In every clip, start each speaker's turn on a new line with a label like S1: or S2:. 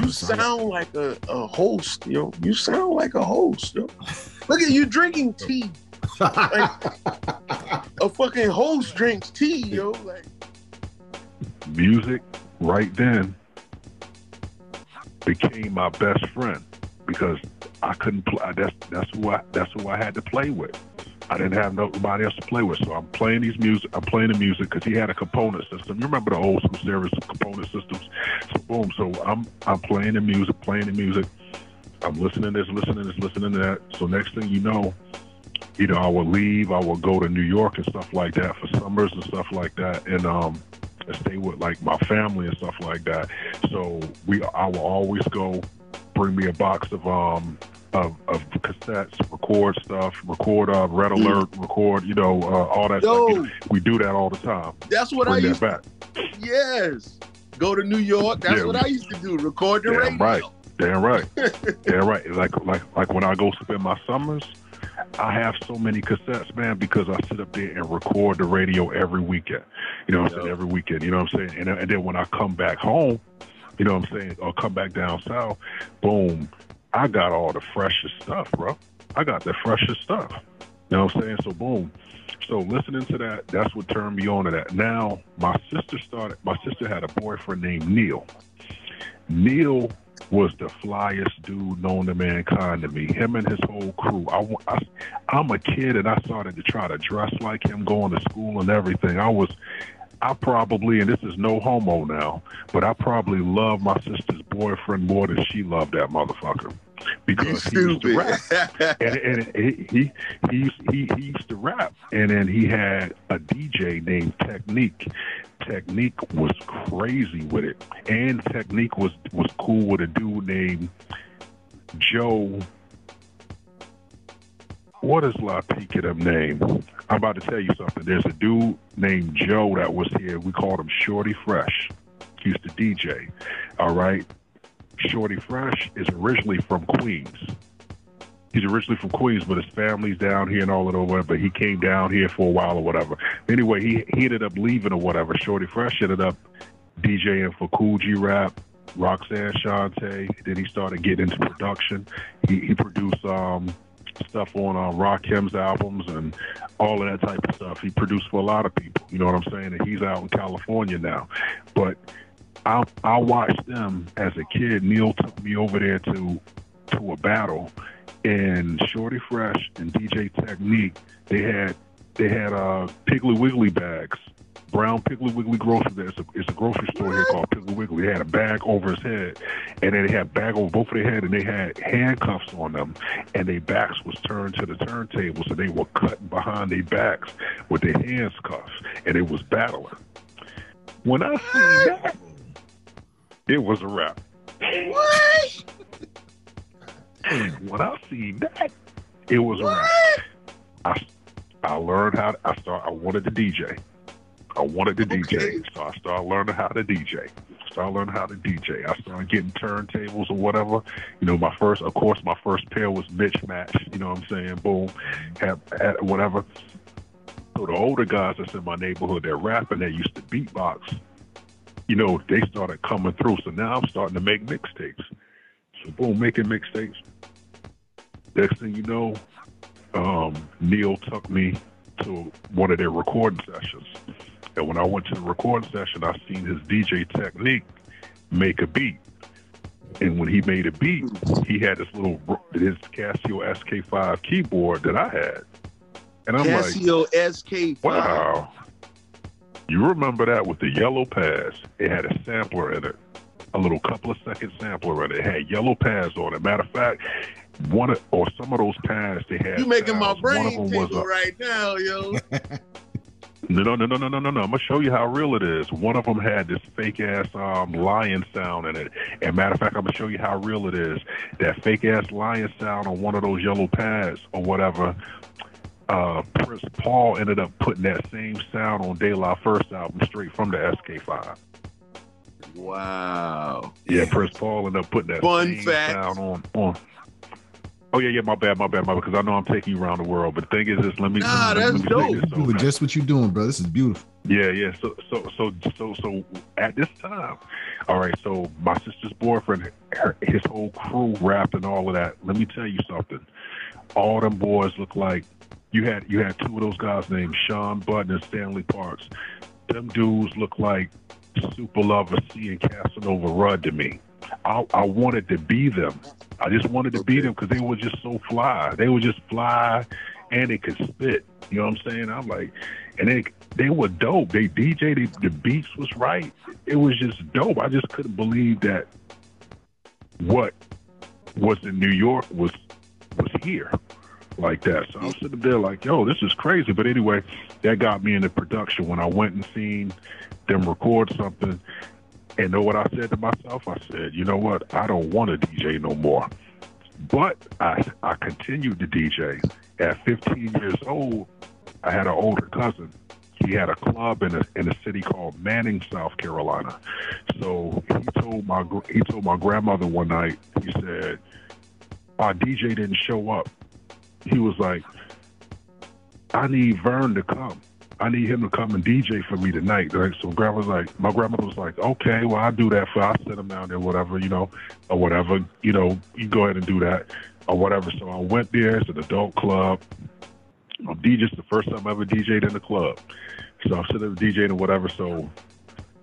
S1: You sound like a, a host, yo. You sound like a host, yo. Look at you drinking tea. Like a fucking host drinks tea, yo. Like
S2: music right then became my best friend because I couldn't play. That's that's who I that's who I had to play with. I didn't have nobody else to play with, so I'm playing these music. I'm playing the music because he had a component system. You remember the old school series component systems? So boom. So I'm I'm playing the music, playing the music. I'm listening to this, listening to this, listening to that. So next thing you know, you know, I will leave. I will go to New York and stuff like that for summers and stuff like that, and um, and stay with like my family and stuff like that. So we, I will always go bring me a box of um of, of cassettes, record stuff, record uh, red alert, record, you know, uh, all that
S1: Yo.
S2: stuff. You know, we do that all the time.
S1: that's what
S2: Bring
S1: I
S2: that
S1: used.
S2: back.
S1: Yes. Go to New York. That's
S2: Yeah.
S1: what I used to do. Record the
S2: Damn
S1: radio.
S2: right. Damn right. Damn right. Like like like when I go spend my summers, I have so many cassettes, man, because I sit up there and record the radio every weekend. You know what I'm saying? Every weekend. You know what I'm saying? And, and then when I come back home, you know what I'm saying, or come back down south, boom, I got all the freshest stuff, bro. I got the freshest stuff. You know what I'm saying? So boom. So listening to that, that's what turned me on to that. Now my sister started. My sister had a boyfriend named Neil. Neil was the flyest dude known to mankind to me. Him and his whole crew. I, I, I'm a kid and I started to try to dress like him, going to school and everything. I was, I probably, and this is no homo now, but I probably love my sister's boyfriend more than she loved that motherfucker because he used to rap and, and he, he he he, he used to rap, and then he had a DJ named Technique. Technique was crazy with it, and Technique was was cool with a dude named Joe. What is La of name? I'm about to tell you something. There's a dude named Joe that was here. We called him Shorty Fresh. He used to DJ. All right. Shorty Fresh is originally from Queens. He's originally from Queens, but his family's down here and all that over. But he came down here for a while or whatever. Anyway, he, he ended up leaving or whatever. Shorty Fresh ended up DJing for Kool G Rap, Roxanne Shante. Then he started getting into production. He, he produced um, stuff on uh, Rakim's albums and all of that type of stuff. He produced for a lot of people. You know what I'm saying? And he's out in California now. But I I watched them as a kid. Neil took me over there to to a battle, and Shorty Fresh and DJ Technique they had they had uh Piggly Wiggly bags, brown Piggly Wiggly grocery. There's a it's a grocery store here called Piggly Wiggly. They had a bag over his head, and then they had a bag over both of their head, and they had handcuffs on them, and their backs was turned to the turntable, so they were cutting behind their backs with their hands cuffs, and it was battling. When I seen that, it was a wrap.
S1: what?
S2: When I seen that, it was a wrap. I, I learned how to, I start. I wanted to DJ. I wanted to
S1: Okay.
S2: DJ, so I started learning how to DJ. Started learning how to DJ. I started getting turntables or whatever. You know, my first, of course, my first pair was Mitch Match. You know what I'm saying? Boom, have, had whatever. So the older guys that's in my neighborhood, they're rapping. they used to beatbox. You know, they started coming through. So now I'm starting to make mixtapes. So boom, making mixtapes. Next thing you know, um, Neil took me to one of their recording sessions. And when I went to the recording session, I seen his DJ technique make a beat. And when he made a beat, he had this little his Casio SK5 keyboard that I had. And I'm like,
S1: Casio SK5.
S2: Wow. You remember that with the yellow pads? It had a sampler in it, a little couple of second sampler in it. It had yellow pads on it. Matter of fact, one of, or some of those pads they had.
S1: You making my
S2: sounds. One
S1: brain
S2: them
S1: tingle right now, yo.
S2: no, no, no, no, no, no, no. I'm gonna show you how real it is. One of them had this fake ass um, lion sound in it. And matter of fact, I'm gonna show you how real it is. That fake ass lion sound on one of those yellow pads or whatever. Uh, Prince Paul ended up putting that same sound on De La first album straight from the SK5.
S1: wow.
S2: Yeah, Prince Paul ended up putting that
S1: Fun
S2: same
S1: fact.
S2: sound on on. Oh yeah, yeah. My bad, my bad, my bad. Because I know I'm taking you around the world, but the thing is, this let me.
S1: Nah,
S2: let me,
S1: that's
S2: let me
S1: dope.
S2: say this,
S3: doing
S2: man.
S3: just what you're doing, bro. This is beautiful.
S2: Yeah, yeah. So, so, so, so, so, at this time, all right. So, my sister's boyfriend, her, his whole crew rapped and all of that. Let me tell you something. All them boys look like you had you had two of those guys named Sean Button and Stanley Parks. Them dudes look like Super Lover Cee and Casanova Rud to me. I, I wanted to be them. I just wanted to be them because they were just so fly. They were just fly, and they could spit. You know what I'm saying? I'm like, and they they were dope. They DJ, they, the beats was right. It was just dope. I just couldn't believe that what was in New York was was here like that. So I'm sitting there like, yo, this is crazy. But anyway, that got me into production when I went and seen them record something. And know what I said to myself? I said, you know what? I don't want to DJ no more. But I I continued to DJ. At 15 years old, I had an older cousin. He had a club in a in a city called Manning, South Carolina. So he told my he told my grandmother one night. He said, "Our DJ didn't show up." He was like, "I need Vern to come. I need him to come and DJ for me tonight." Like, so grandma was like, my grandmother was like, "Okay, well I'll do that for. I'll set him down there, whatever, you know, or whatever. You know, you go ahead and do that." Or whatever. So I went there. It's an adult club. I'm DJing the first time I ever DJed in the club. So I'm sitting there DJing and whatever. So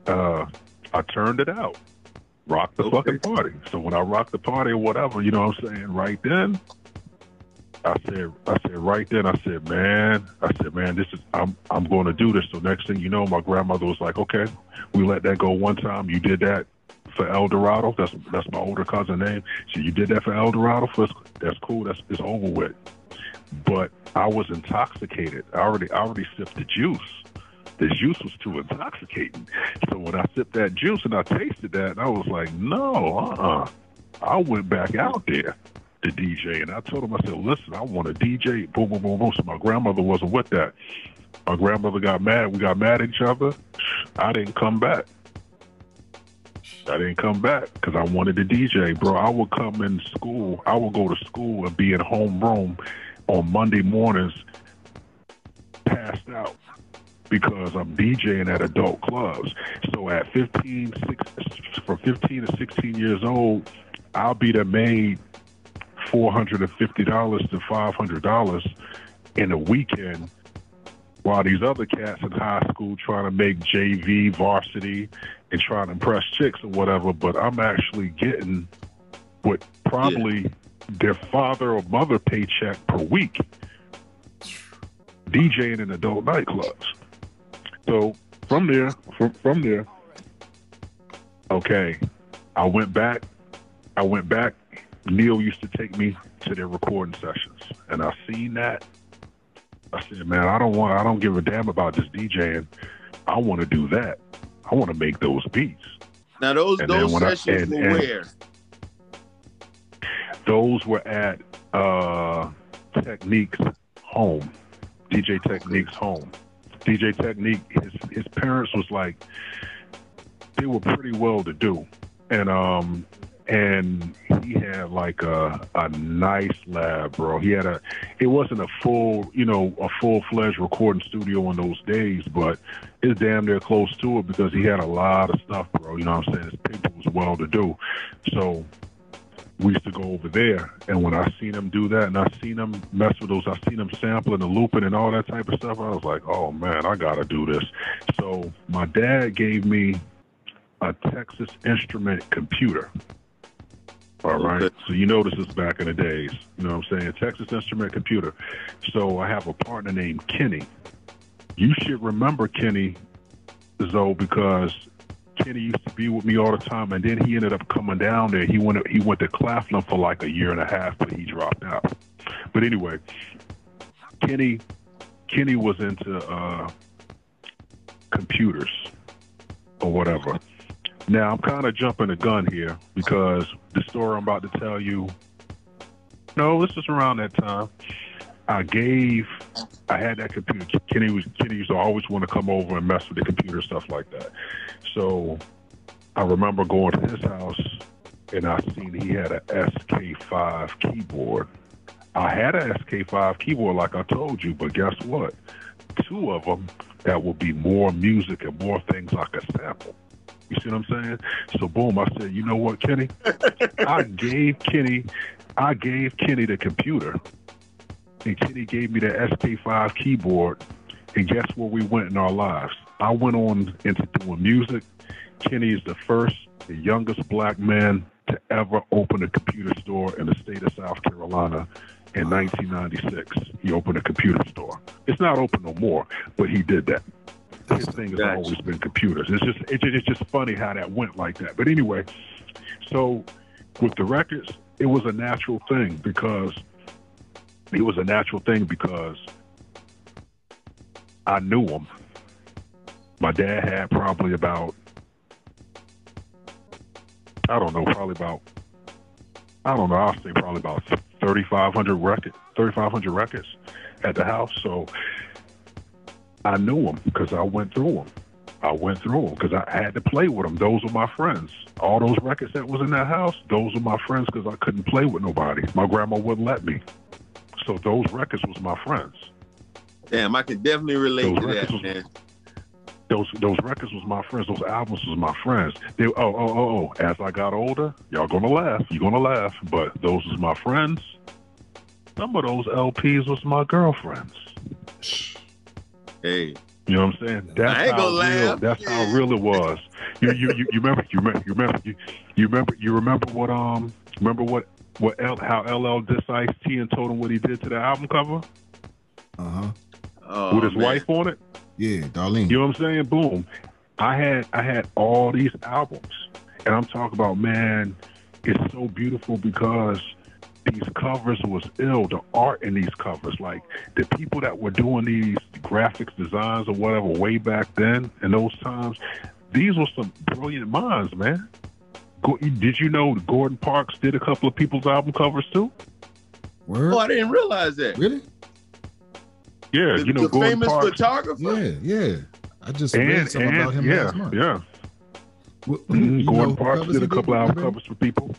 S2: uh, I turned it out. Rock the
S1: Okay.
S2: fucking party. So when I rocked the party or whatever, you know what I'm saying? Right then, I said, I said right then, I said, man, I said, man, this is I'm I'm going to do this. So next thing you know, my grandmother was like, okay, we let that go one time. You did that for El Dorado. That's that's my older cousin name. So you did that for El Dorado. That's cool. That's it's over with. But I was intoxicated. I already I already sipped the juice. The juice was too intoxicating. So when I sipped that juice and I tasted that, I was like, no, uh-uh. I went back out there to DJ and I told him, I said, listen, I want to DJ. Boom, boom, boom, boom. So my grandmother wasn't with that. My grandmother got mad. We got mad at each other. I didn't come back. I didn't come back because I wanted to DJ, bro. I would come in school. I would go to school and be in homeroom on Monday mornings, passed out because I'm DJing at adult clubs. So at 15, six, from 15 to 16 years old, I'll be the made $450 to $500 in a weekend while these other cats in high school trying to make JV, varsity, and trying to impress chicks or whatever, but I'm actually getting what probably their father or mother paycheck per week DJing in adult nightclubs. So from there, from, from there, okay, I went back. I went back. Neil used to take me to their recording sessions, and I seen that. I said, man, I don't want. I don't give a damn about just DJing. I want to do that. I want to make those beats.
S1: Now those
S2: And
S1: those
S2: when I-
S1: sessions
S2: and-
S1: were
S2: and-
S1: where?
S2: Those were at uh, Technique's home, DJ Technique's home. DJ Technique, his his parents was like, they were pretty well to do, and um, and he had like a a nice lab, bro. He had a, it wasn't a full, you know, a full fledged recording studio in those days, but it's damn near close to it because he had a lot of stuff, bro. You know what I'm saying? His people was well to do, so we used to go over there. And when I seen him do that, and I seen him mess with those, I seen him sampling and looping and all that type of stuff. I was like, oh man, I gotta do this. So my dad gave me a Texas Instrument computer. All right.
S1: Okay.
S2: So you know this is back in the days. You know what I'm saying? Texas Instrument computer. So I have a partner named Kenny. You should remember Kenny, Zo, because Kenny used to be with me all the time, and then he ended up coming down there. He went he went to Claflin for like a year and a half, but he dropped out. But anyway, Kenny Kenny was into uh, computers or whatever. Now I'm kind of jumping the gun here because the story I'm about to tell you. No, this is around that time. I gave, I had that computer. Kenny was Kenny used to always want to come over and mess with the computer stuff like that. So I remember going to his house and I seen he had a SK5 keyboard. I had a SK5 keyboard, like I told you, but guess what? Two of them that will be more music and more things I could sample. You see what I'm saying? So boom, I said, you know what, Kenny? I gave Kenny, I gave Kenny the computer, and Kenny gave me the SK5 keyboard. And guess where we went in our lives? I went on into doing music. Kenny is the first, the youngest black man to ever open a computer store in the state of South Carolina in 1996. He opened a computer store. It's not open no more, but he did that. His thing has
S1: Gotcha.
S2: always been computers. It's just just, it's just funny how that went like that. But anyway, so with the records, it was a natural thing because it was a natural thing because I knew him. My dad had probably about I don't know, probably about I don't know, I'll say probably about thirty five hundred records thirty five hundred records at the house. So I knew them because I went through them. I went through them because I had to play with them. Those were my friends. All those records that was in that house, those were my friends because I couldn't play with nobody. My grandma wouldn't let me. So those records was my friends.
S1: Damn, I can definitely relate
S2: Those
S1: to that,
S2: was-
S1: man.
S2: Those those records was my friends. Those albums was my friends. They, oh oh oh oh. As I got older, y'all gonna laugh. You're gonna laugh. But those was my friends. Some of those LPs was my girlfriends.
S1: Hey,
S2: You know what I'm saying? That's
S1: I ain't
S2: how
S1: gonna
S2: real.
S1: laugh.
S2: That's how real it was. You you, you, you remember you remember you remember you, you remember you remember what um remember what what L, how LL dissed Ice T and told him what he did to the album cover
S3: Uh huh.
S1: oh,
S2: with his
S1: man.
S2: wife on it.
S3: Yeah, Darlene.
S2: You know what I'm saying? Boom. I had I had all these albums, and I'm talking about man. It's so beautiful because these covers was ill. The art in these covers, like the people that were doing these graphics designs or whatever way back then in those times, these were some brilliant minds, man. Did you know Gordon Parks did a couple of people's album covers too?
S3: Word?
S1: Oh, I didn't realize that.
S3: really?
S2: Yeah,
S1: The,
S2: you know
S1: the
S2: Gordon
S1: famous
S2: Parks.
S1: photographer.
S3: Yeah, yeah. I just read
S2: And,
S3: something about him
S2: yeah,
S3: last month.
S2: yeah.
S3: Wh- who- you know
S2: Gordon Parks did a couple album covers for people.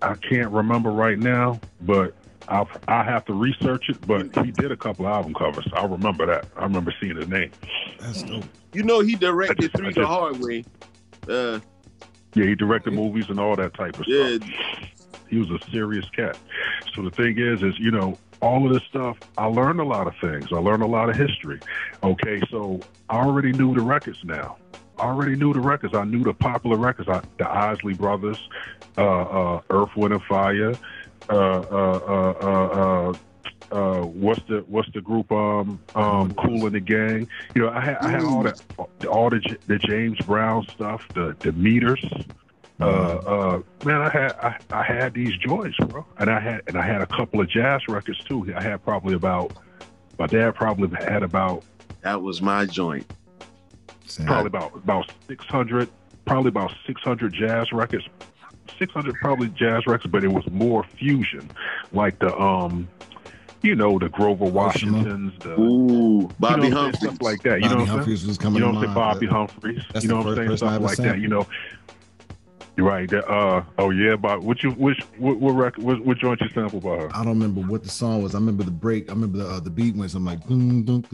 S2: I can't remember right now, but I I have to research it. But he did a couple album covers. I remember that. I remember seeing his name.
S3: That's dope.
S1: You know he directed
S2: just-
S1: Three
S2: I
S1: the
S2: just-
S1: Hard Way. Uh,
S2: Yeah, he directed movies and all that type of
S1: yeah,
S2: stuff. He was a serious cat. So the thing is, is you know, all of this stuff. I learned a lot of things. I learned a lot of history. Okay, so I already knew the records now. I already knew the records. I knew the popular records. I, the Isley Brothers, uh, uh, Earth, Wind and Fire. Uh, uh, uh, uh, uh, uh, what's the what's the group? Um, um, Kool and the Gang. You know, I had I had all that, all the J- the James Brown stuff, the the meters. Uh, uh, man, I had I, I had these joints, bro, and I had and I had a couple of jazz records too. I had probably about my dad probably had about
S1: that was my joint.
S3: Sam.
S2: probably about about six hundred, probably about six hundred jazz records, six hundred probably jazz records, but it was more fusion, like the um, you know, the Grover Washingtons, the
S1: Ooh, Bobby
S2: you know, what I'm saying?
S1: Humphries.
S2: stuff like that. You
S3: Bobby
S2: know what I'm saying?
S3: Humphries was coming
S2: You know
S3: to
S2: what I'm saying? Bobby Humphries. You know what I'm saying?
S3: person
S2: Stuff
S3: ever
S2: like that. You know. You're right. That, uh, oh yeah, but which you which what what record what, what joint you sample by her?
S3: I don't remember what the song was. I remember the break. I remember the uh, the beat went something like dun, dun,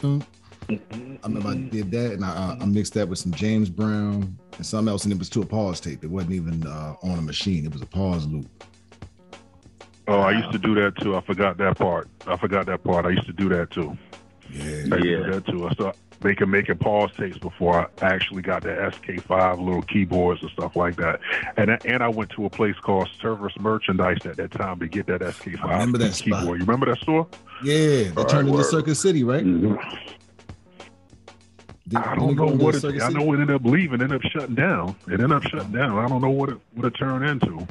S3: dun, I remember I did that and I, uh, I mixed that with some James Brown and something else, and it was to a pause tape. It wasn't even uh, on a machine. It was a pause loop.
S2: Oh, I used to do that too. I forgot that part. I forgot that part. I used to do that too.
S3: Yeah,
S2: I used to
S1: Yeah.
S2: do that too. I started making making pause tapes before I actually got the SK5 little keyboards and stuff like that. And I, and I went to a place called Service Merchandise at that time to get that SK5
S3: I remember that
S2: keyboard.
S3: spot.
S2: You remember that store?
S3: yeah. They
S2: All
S3: turned
S2: right,
S3: into
S2: word.
S3: Circuit City, right?
S2: Mhm.
S3: Did-
S2: I don't know what it, I know it ended up leaving, ended up shutting down. It ended up shutting down. I don't know what it what it turned into.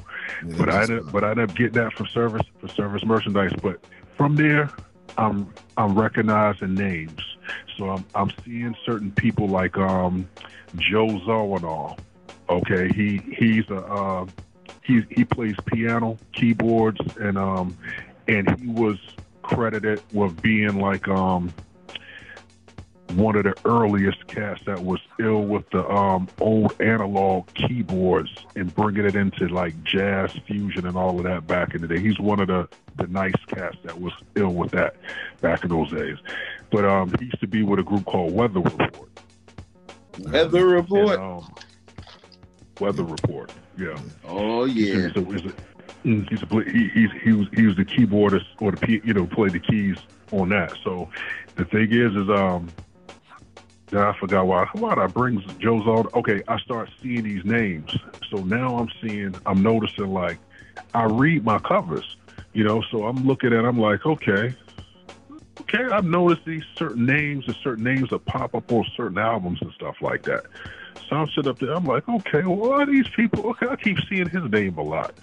S3: Yeah,
S2: but I ended, but I ended up getting that from service for service merchandise. But from there, I'm I'm recognizing names. So I'm I'm seeing certain people like um Joe Zawinul. Okay, he he's a uh, he he plays piano, keyboards, and um and he was credited with being like um one of the earliest cats that was ill with the um, old analog keyboards and bringing it into like jazz fusion and all of that back in the day. He's one of the the nice cats that was ill with that back in those days. But um, he used to be with a group called Weather Report.
S1: Weather report.
S2: And, um, Weather Report. Yeah.
S1: oh yeah.
S2: He's a, he's a, he's a, he, he's, he was he was the keyboardist or the you know played the keys on that. So the thing is is um now I forgot why why I bring Joe's on. Okay, I start seeing these names. So now I'm seeing I'm noticing like I read my covers, you know. So I'm looking at I'm like okay. Okay, I've noticed these certain names and certain names that pop up on certain albums and stuff like that. So I'm sitting up there. I'm like, okay, well, are these people? Okay, I keep seeing his name a lot.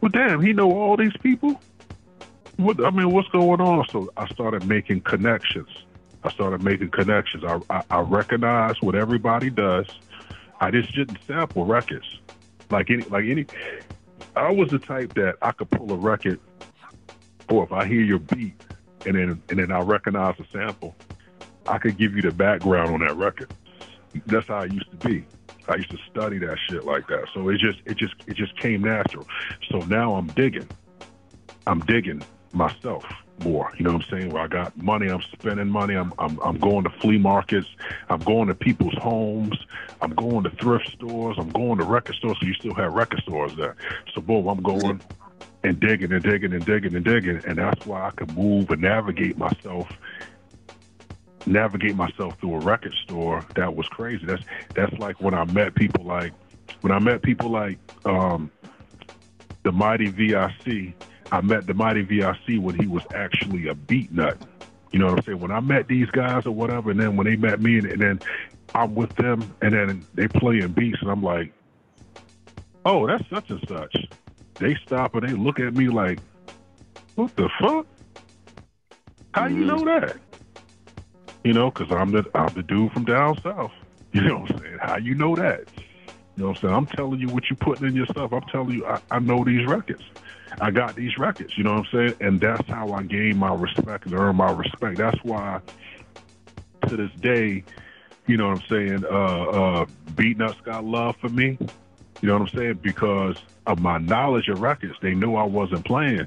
S2: Well, damn, he know all these people. What I mean, what's going on? So I started making connections. I started making connections. I I, I recognize what everybody does. I just didn't sample records like any like any. I was the type that I could pull a record, or if I hear your beat, and then and then I recognize the sample, I could give you the background on that record that's how I used to be. I used to study that shit like that. So it just it just it just came natural. So now I'm digging. I'm digging myself more. You know what I'm saying? Where I got money, I'm spending money. I'm I'm I'm going to flea markets. I'm going to people's homes. I'm going to thrift stores. I'm going to record stores. So you still have record stores there. So boom, I'm going and digging and digging and digging and digging, and that's why I could move and navigate myself navigate myself through a record store that was crazy. That's that's like when I met people like when I met people like um, the Mighty VIC. I met the Mighty VIC when he was actually a beat nut. You know what I'm saying? When I met these guys or whatever, and then when they met me, and, and then I'm with them, and then they playing beats, and I'm like, oh, that's such and such. They stop and they look at me like, what the fuck? How you know mm. that? You know, because I'm the I'm the dude from down south. You know what I'm saying? How you know that? You know what I'm saying? I'm telling you what you putting in your stuff. I'm telling you, I, I know these records. I got these records. You know what I'm saying? And that's how I gain my respect and earn my respect. That's why, to this day, you know what I'm saying? Uh, uh, Beatnuts got love for me. You know what I'm saying? Because of my knowledge of records, they knew I wasn't playing.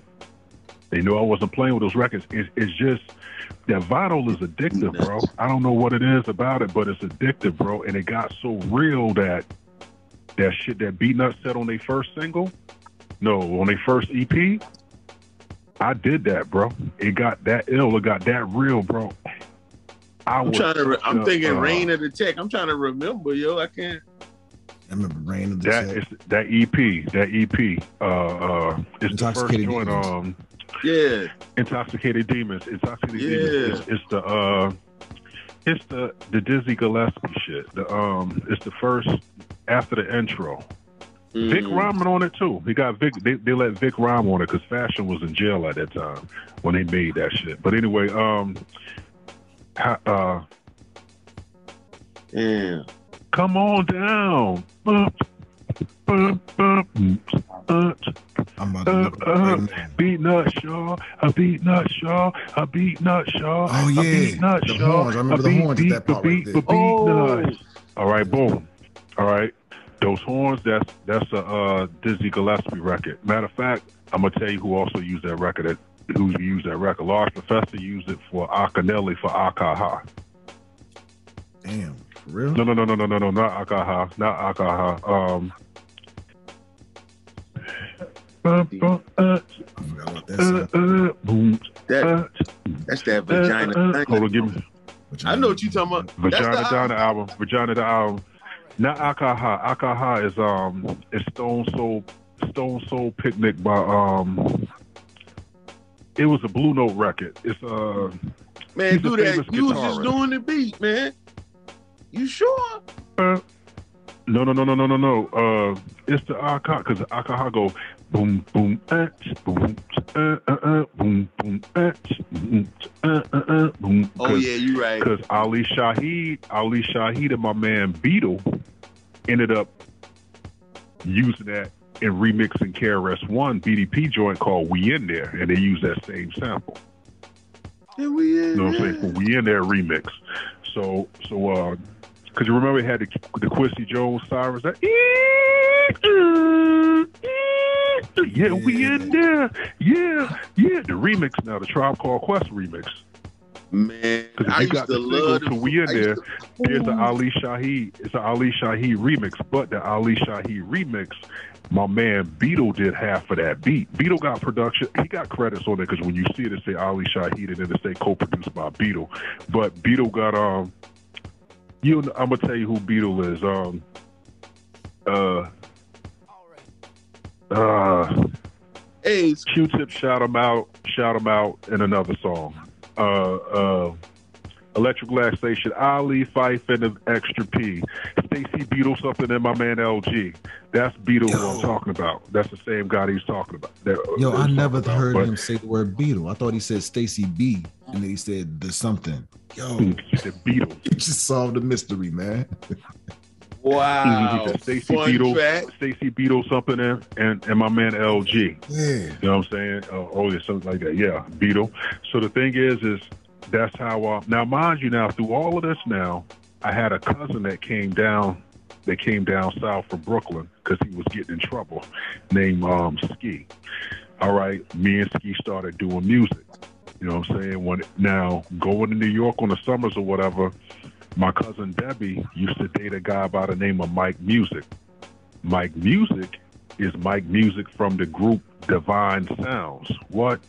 S2: They knew I wasn't playing with those records. It, it's just that vinyl is addictive, bro. I don't know what it is about it, but it's addictive, bro. And it got so real that that shit that Beatnuts said on their first single, no, on their first EP, I did that, bro. It got that ill. It got that real, bro. I
S1: I'm
S2: was
S1: trying to. Re- I'm thinking
S2: uh,
S1: Reign of the Tec. I'm trying to remember, yo. I can't.
S3: I remember Reign of the
S2: That
S3: Tech.
S2: is that EP. That EP. Uh, uh, it's the first joint. Um,
S1: Yeah.
S2: Intoxicated Demons. Intoxicated
S1: Yeah.
S2: Demons. It's, it's the uh, it's the the Dizzy Gillespie shit. The um, it's the first after the intro. Vic
S1: Mhm.
S2: on it too. He got Vic. They, they let Vic rhyme on it because Fashion was in jail at that time when they made that shit. But anyway, um, ha- uh,
S1: Yeah.
S2: come on down. Uh,
S3: I'm about to
S2: uh,
S3: look it up
S2: uh,
S3: right now.
S2: beat nut shaw, a beat nut shaw, a beat nut shaw.
S3: Oh,
S2: a
S3: yeah.
S2: beat nut
S3: The
S2: shaw,
S3: horns. I remember
S2: a
S3: the
S2: beat,
S3: horns at that part
S2: a
S3: right there.
S2: beat
S1: Oh.
S2: nuts. All right, boom. All right, those horns. That's that's a uh, Dizzy Gillespie record. Matter of fact, I'm gonna tell you who also used that record. At, who used that record? Large Professor used it for Akinyele for Akaha.
S3: Damn, for real?
S2: No, no, no, no, no, no, no, not Akaha, not Akaha. Um.
S3: I forgot what that sound.
S2: boom,
S1: That that's that vagina.
S2: uh,
S1: thing.
S2: Hold on, give me
S3: Which
S1: I know what you talking about. That's
S2: Vagina
S1: the
S2: Down the album. Vagina the album. Not Akaha. Akaha is um is Stone Soul Stone Soul Picnic by um it was a Blue Note record. It's uh
S1: Man, do that. You was just doing the beat, man. You sure?
S2: uh, no no no no no no no uh it's the Akaha because Akaha go boom boom uh, boom uh, uh, uh, boom boom uh, boom uh, uh, uh, boom
S1: Oh yeah, you right.
S2: Because Ali Shaheed, Ali Shaheed and my man Beetle ended up using that and remixing KRS One BDP joint called We In There, and they used that same sample.
S1: Here we
S2: You know what I'm saying? For We In There remix. So so uh, cause you remember he had the the Quincy Jones sirens that. Yeah, we in there. Yeah, yeah. The remix now, the Tribe Called Quest remix.
S1: Man,
S2: Because if
S1: I
S2: you
S1: used
S2: got
S1: to
S2: the
S1: love
S2: to We In There,
S1: to-
S2: there's an Ali Shaheed. It's an Ali Shaheed remix, but the Ali Shaheed remix, my man Beetle did half of that beat. Beetle got production. He got credits on it because when you see it, it say Ali Shaheed and then it say co-produced by Beetle. But Beetle got um, you. I'm gonna tell you who Beetle is. Um, uh, uh,
S1: Hey, it's-
S2: Q-Tip shout him out, shout him out in another song. Uh, uh, Electric Glass Station, Ali Phife and the Extra P, Stacy Beetle something and my man LG. That's Beetle who I'm talking about. That's the same guy he's talking about. That,
S3: Yo, I never
S2: talking about.
S3: heard
S2: But
S3: him say the word Beetle. I thought he said Stacy B, and then he said the something. Yo,
S2: He said Beetle.
S3: you just solved the mystery, man.
S1: wow.
S2: Stacy Beetle. Stacy Beetle something and, and and my man LG.
S3: Yeah.
S2: You know what I'm saying? Uh, oh, yeah, something like that. Yeah, Beetle. So the thing is, is that's how. Uh, now, mind you, now through all of this, now I had a cousin that came down, that came down south from Brooklyn because he was getting in trouble, named um, Ski. All right, me and Ski started doing music. You know what I'm saying? When now going to New York on the summers or whatever, my cousin Debbie used to date a guy by the name of Mike Music. Mike Music is Mike Music from the group Divine Sounds. What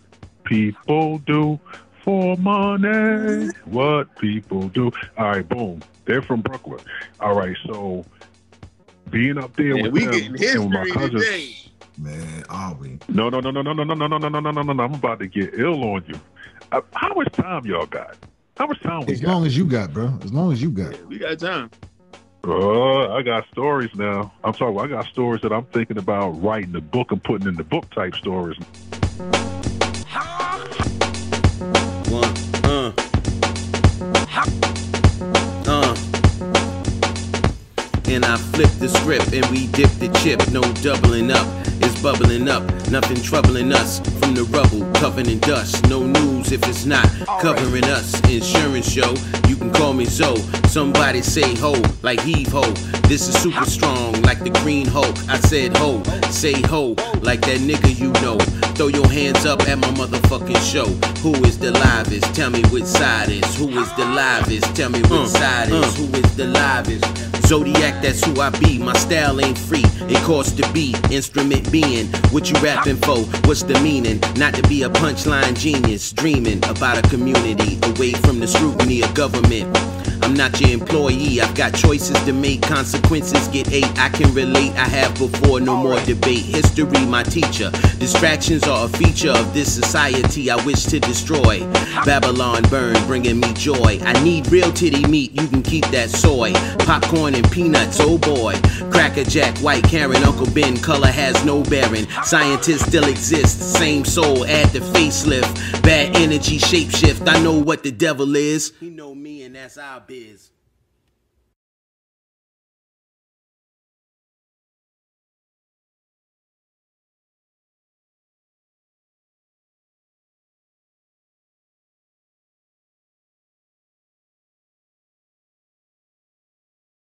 S2: people do for money. What people do. All right, boom. They're from Brooklyn. All right, so being up there
S1: Man,
S2: with
S1: we
S2: them
S1: getting
S2: and with my
S1: history
S2: cousins.
S1: today.
S3: Man, are we?
S2: No, no, no, no, no, no, no, no, no, no, no, no, no, no, no. I'm about to get ill on you. Uh, how much time y'all got? How much time we
S3: As
S2: got?
S3: long as you got, bro. As long as you got.
S1: Yeah, we got time.
S2: Uh, I got stories now. I'm talking. I got stories that I'm thinking about writing the book and putting in the book type stories.
S4: And I flip the script and we dip the chip, no doubling up. It's bubbling up, nothing troubling us from the rubble, covered in dust. No news if it's not covering us. Insurance show, you can call me Zoe. Somebody say ho, like heave ho. This is super strong, like the Green Hulk. I said ho, say ho, like that nigga you know. Throw your hands up at my motherfucking show. Who is the livest? Tell me which side is. Who is the livest? Tell me which uh, side is. Uh. Who is the livest? Zodiac, that's who I be. My style ain't free. It costs to be. Instrument being. What you rapping for? What's the meaning? Not to be a punchline genius. Dreaming about a community away from the scrutiny of government. I'm not your employee. I've got choices to make. Consequences get eight. I can relate. I have before. No more debate. History, my teacher. Distractions are a feature of this society I wish to destroy. Babylon burn, bringing me joy. I need real titty meat. You can keep that soy. Popcorn and peanuts. Oh boy. Cracker Jack, White Karen, Uncle Ben. Color has no bearing. Scientists still exist. Same soul. Add the facelift. Bad energy shapeshift. I know what the devil is. He know me, that's our biz.